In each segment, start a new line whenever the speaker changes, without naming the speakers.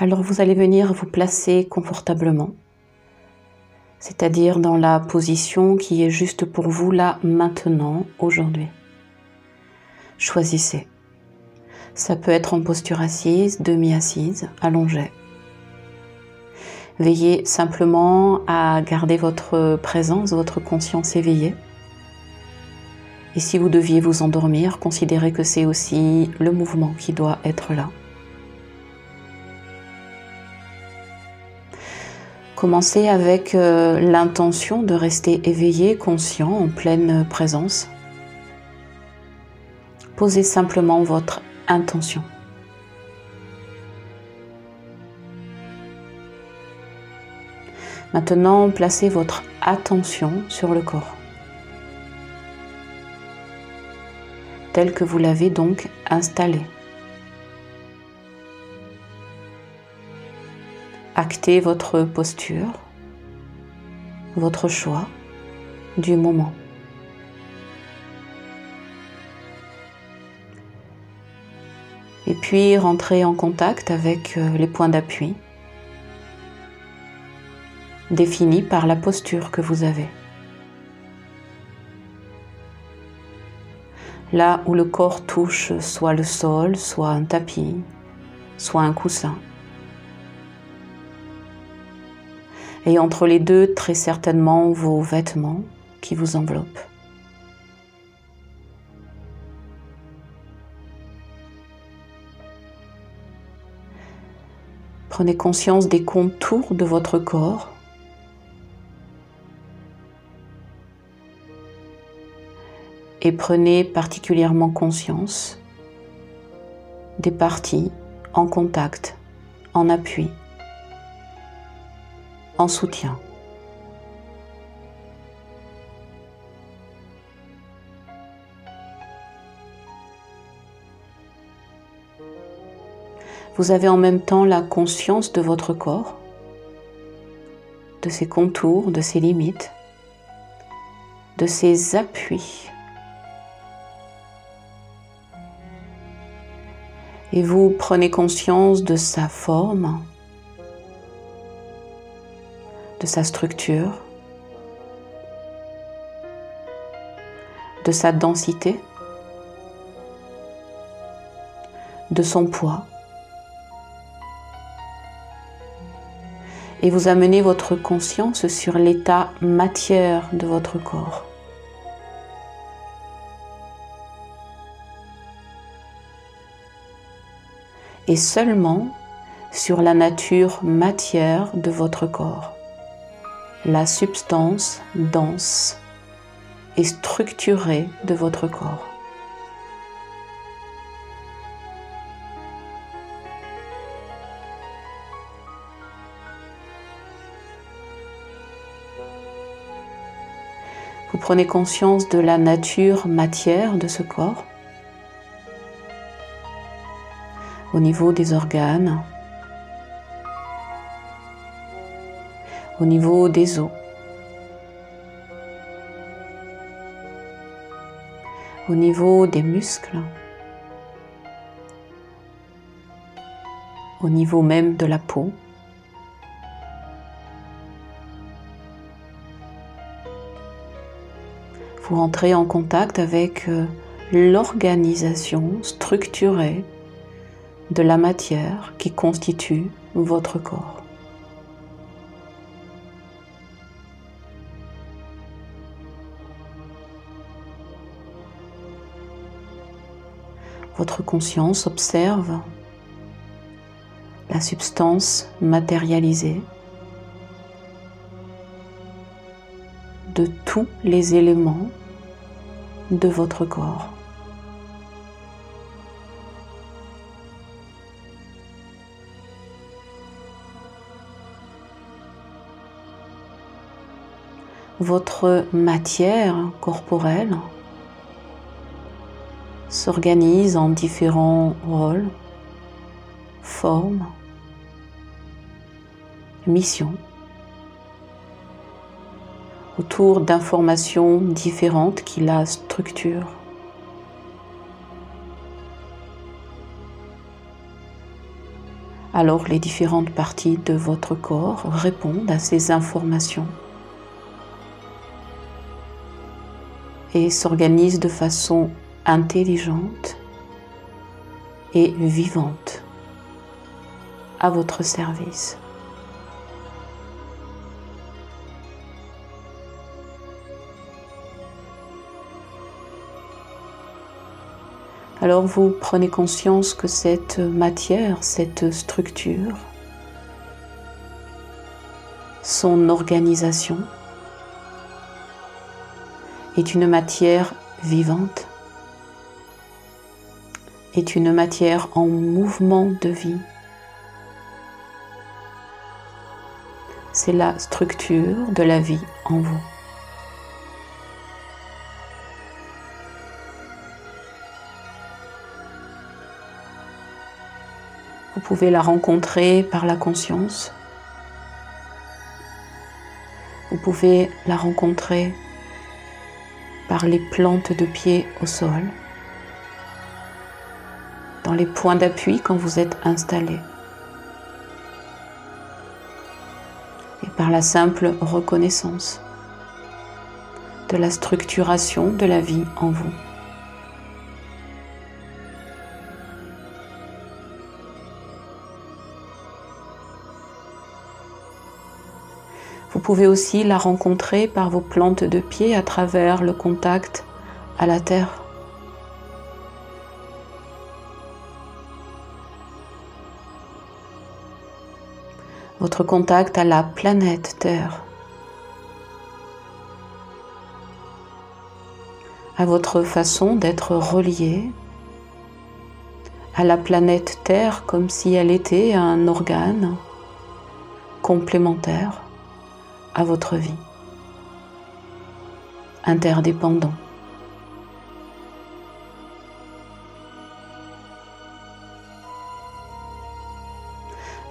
Alors vous allez venir vous placer confortablement, c'est-à-dire dans la position qui est juste pour vous là, maintenant, aujourd'hui. Choisissez. Ça peut être en posture assise, demi-assise, allongée. Veillez simplement à garder votre présence, votre conscience éveillée. Et si vous deviez vous endormir, considérez que c'est aussi le mouvement qui doit être là. Commencez avec euh, l'intention de rester éveillé, conscient, en pleine présence. Posez simplement votre intention. Maintenant, placez votre attention sur le corps, tel que vous l'avez donc installé. Actez votre posture, votre choix du moment. Et puis rentrez en contact avec euh, les points d'appui défini par la posture que vous avez. Là où le corps touche soit le sol, soit un tapis, soit un coussin. Et entre les deux, très certainement vos vêtements qui vous enveloppent. Prenez conscience des contours de votre corps et prenez particulièrement conscience des parties en contact, en appui, en soutien. Vous avez en même temps la conscience de votre corps, de ses contours, de ses limites, de ses appuis et vous prenez conscience de sa forme, de sa structure, de sa densité, de son poids. Et vous amenez votre conscience sur l'état matière de votre corps. et seulement sur la nature matière de votre corps, la substance dense et structurée de votre corps. Vous prenez conscience de la nature matière de ce corps au niveau des organes, au niveau des os, au niveau des muscles, au niveau même de la peau. Vous entrez en contact avec euh, l'organisation structurée de la matière qui constitue votre corps. Votre conscience observe la substance matérialisée de tous les éléments de votre corps. votre matière corporelle s'organise en différents rôles, formes, missions, autour d'informations différentes qui la structurent. Alors les différentes parties de votre corps répondent à ces informations et s'organisent de façon intelligente et vivante à votre service. Alors vous prenez conscience que cette matière, cette structure, son organisation est une matière vivante, est une matière en mouvement de vie. C'est la structure de la vie en vous. Vous pouvez la rencontrer par la conscience. Vous pouvez la rencontrer par les plantes de pied au sol, dans les points d'appui quand vous êtes installé, et par la simple reconnaissance de la structuration de la vie en vous. Vous pouvez aussi la rencontrer par vos plantes de pied à travers le contact à la terre. Votre contact à la planète Terre. À votre façon d'être relié à la planète Terre comme si elle était un organe complémentaire à votre vie, interdépendant.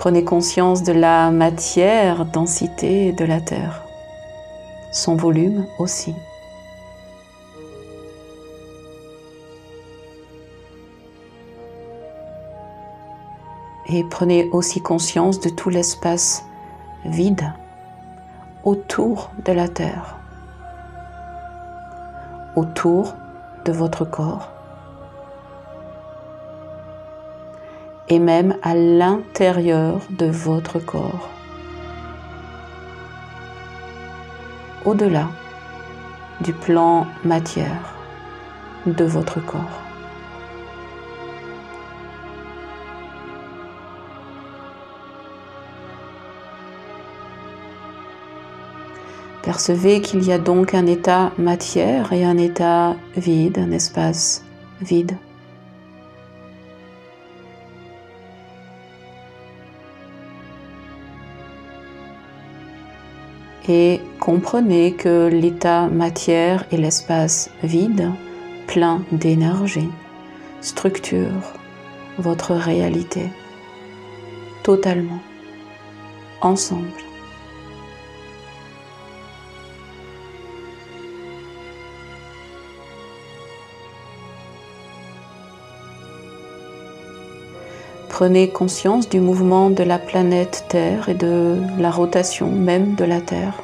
Prenez conscience de la matière, densité de la Terre, son volume aussi. Et prenez aussi conscience de tout l'espace vide autour de la terre, autour de votre corps et même à l'intérieur de votre corps, au-delà du plan matière de votre corps. Percevez qu'il y a donc un état matière et un état vide, un espace vide. Et comprenez que l'état matière et l'espace vide, plein d'énergie, structure votre réalité totalement, ensemble. Prenez conscience du mouvement de la planète Terre et de la rotation même de la Terre,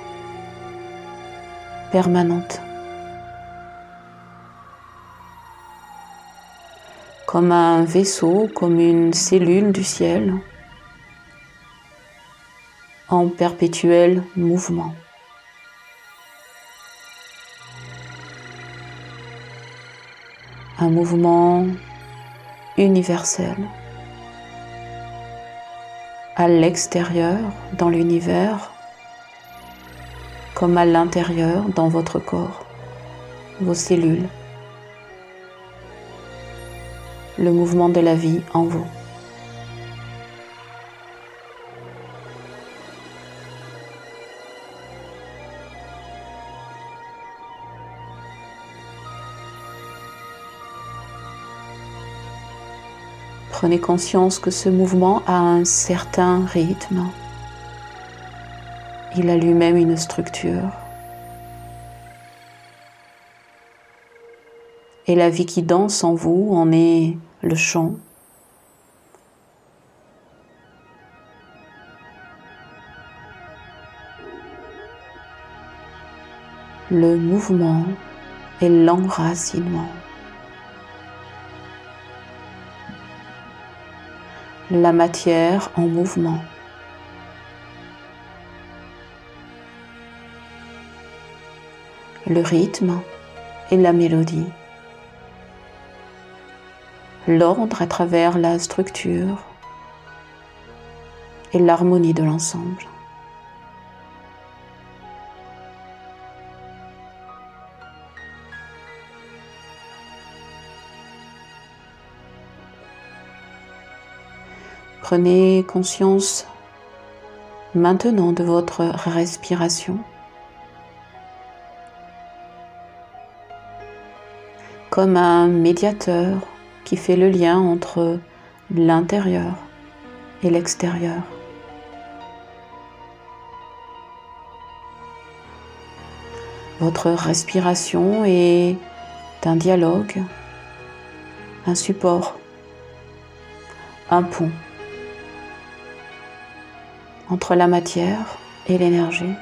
Comme un vaisseau, comme une cellule du ciel, en perpétuel mouvement. Un mouvement universel à l'extérieur, dans l'univers, comme à l'intérieur, dans votre corps, vos cellules, le mouvement de la vie en vous. Prenez conscience que ce mouvement a un certain rythme. Il a lui-même une structure. Et la vie qui danse en vous en est le chant. le mouvement et l'enracinement. La matière en mouvement. Le rythme et la mélodie. L'ordre à travers la structure et l'harmonie de l'ensemble. Prenez conscience maintenant de votre respiration. Comme un médiateur qui fait le lien entre l'intérieur et l'extérieur. Votre respiration est un dialogue, un support, un pont entre la matière et l'énergie,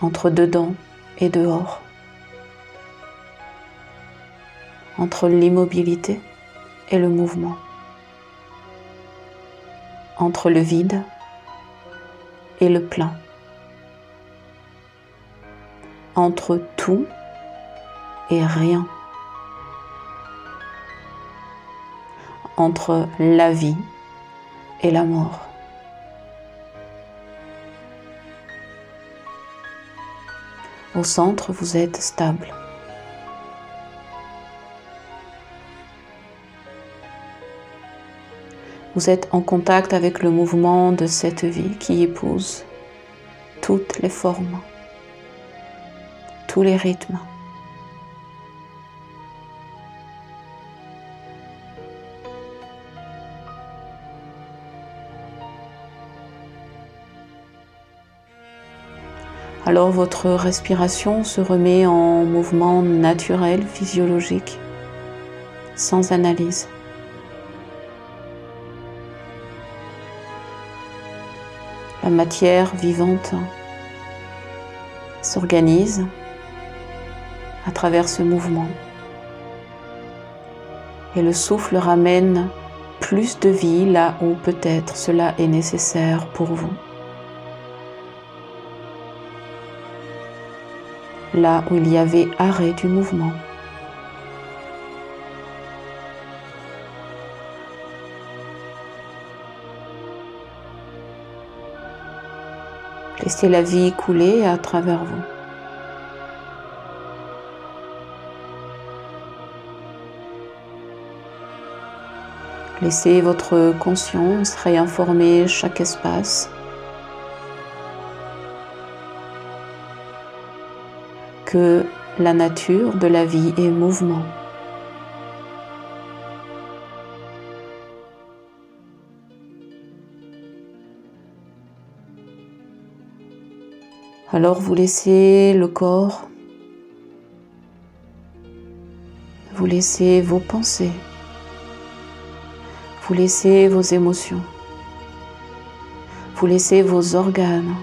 entre dedans et dehors, entre l'immobilité et le mouvement, entre le vide et le plein, entre tout et rien, entre la vie et la mort. Au centre, vous êtes stable. Vous êtes en contact avec le mouvement de cette vie qui épouse toutes les formes, tous les rythmes. Alors votre respiration se remet en mouvement naturel, physiologique, sans analyse. La matière vivante s'organise à travers ce mouvement. Et le souffle ramène plus de vie là où peut-être cela est nécessaire pour vous. là où il y avait arrêt du mouvement. Laissez la vie couler à travers vous. Laissez votre conscience réinformer chaque espace que la nature de la vie est mouvement. Alors vous laissez le corps, vous laissez vos pensées, vous laissez vos émotions, vous laissez vos organes,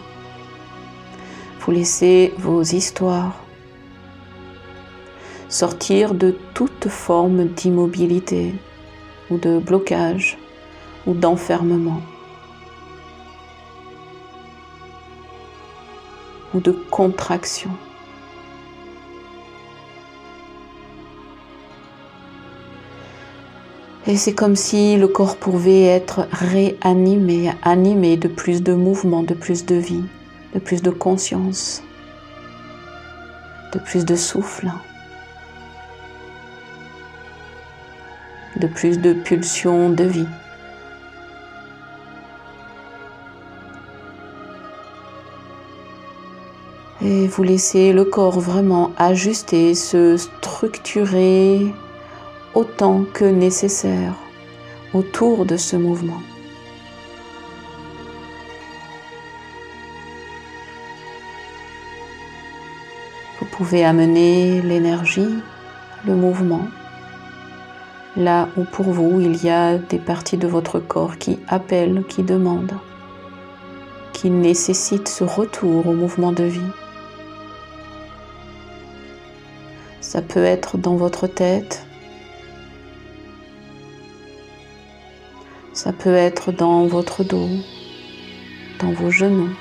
vous laissez vos histoires, sortir de toute forme d'immobilité ou de blocage ou d'enfermement ou de contraction. Et c'est comme si le corps pouvait être réanimé, animé de plus de mouvement, de plus de vie, de plus de conscience, de plus de souffle. de plus de pulsions de vie. Et vous laissez le corps vraiment ajuster, se structurer autant que nécessaire autour de ce mouvement. Vous pouvez amener l'énergie, le mouvement là où pour vous il y a des parties de votre corps qui appellent, qui demandent, qui nécessitent ce retour au mouvement de vie. Ça peut être dans votre tête. Ça peut être dans votre dos, dans vos genoux.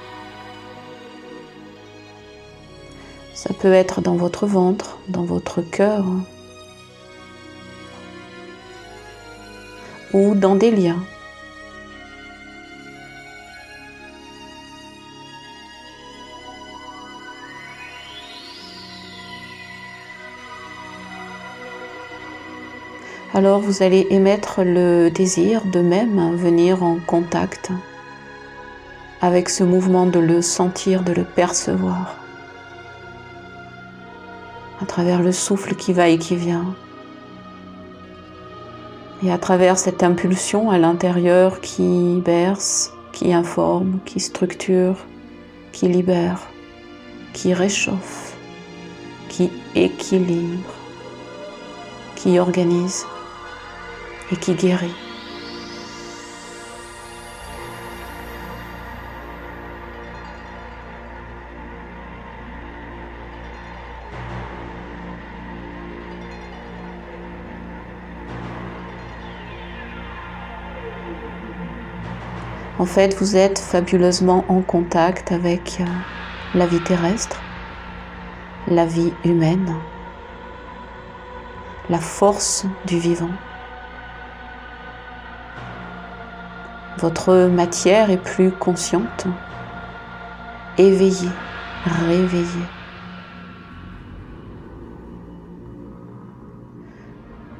Ça peut être dans votre ventre, dans votre cœur ou dans des liens. Alors vous allez émettre le désir de même venir en contact avec ce mouvement, de le sentir, de le percevoir à travers le souffle qui va et qui vient. Et à travers cette impulsion à l'intérieur qui berce, qui informe, qui structure, qui libère, qui réchauffe, qui équilibre, qui organise et qui guérit. En fait, vous êtes fabuleusement en contact avec euh, la vie terrestre, la vie humaine, la force du vivant. Votre matière est plus consciente, éveillée, réveillée.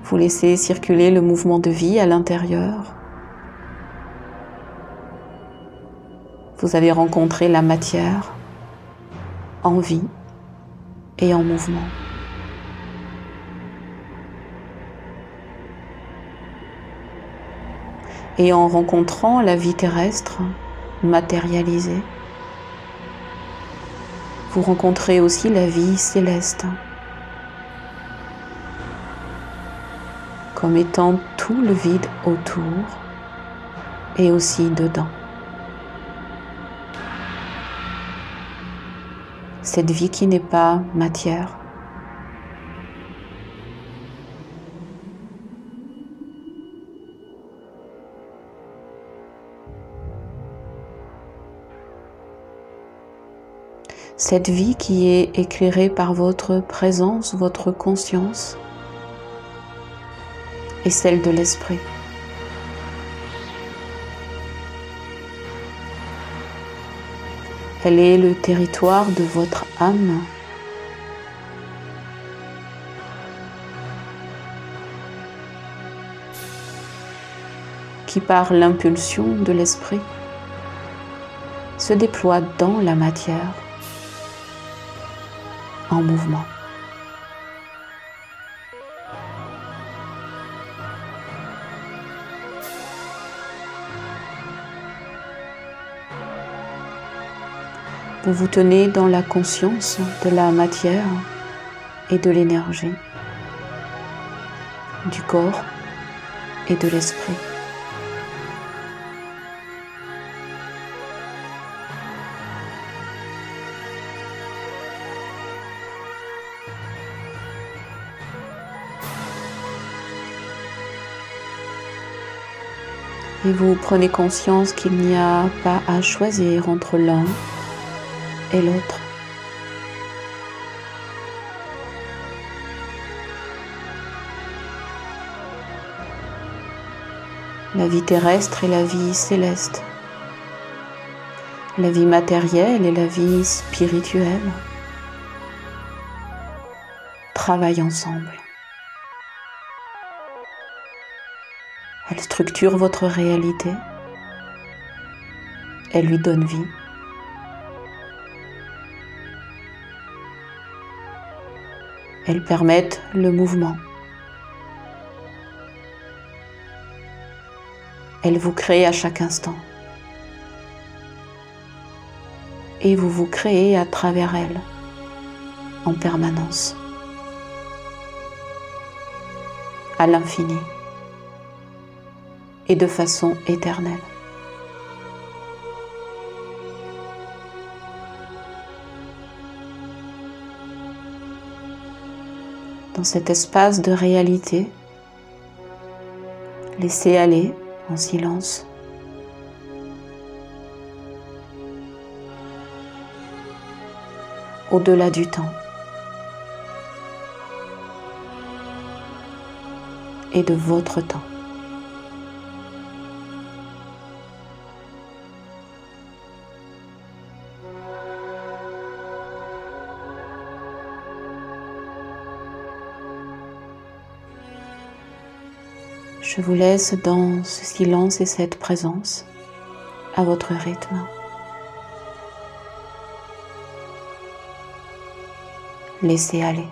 Vous laissez circuler le mouvement de vie à l'intérieur. Vous avez rencontré la matière en vie et en mouvement. Et en rencontrant la vie terrestre matérialisée, vous rencontrez aussi la vie céleste comme étant tout le vide autour et aussi dedans. cette vie qui n'est pas matière. Cette vie qui est éclairée par votre présence, votre conscience et celle de l'esprit. Elle est le territoire de votre âme. qui par l'impulsion de l'esprit se déploie dans la matière en mouvement. Vous vous tenez dans la conscience de la matière et de l'énergie, du corps et de l'esprit. Et vous prenez conscience qu'il n'y a pas à choisir entre l'un et l'autre. La vie terrestre et la vie céleste. La vie matérielle et la vie spirituelle travaillent ensemble. Elle structure votre réalité? Elle lui donne vie. Elles permettent le mouvement. Elles vous créent à chaque instant. Et vous vous créez à travers elles en permanence, à l'infini et de façon éternelle. dans cet espace de réalité. Laissez aller en silence. Au-delà du temps. Et de votre temps. Je vous laisse dans ce silence et cette présence à votre rythme. Laissez aller.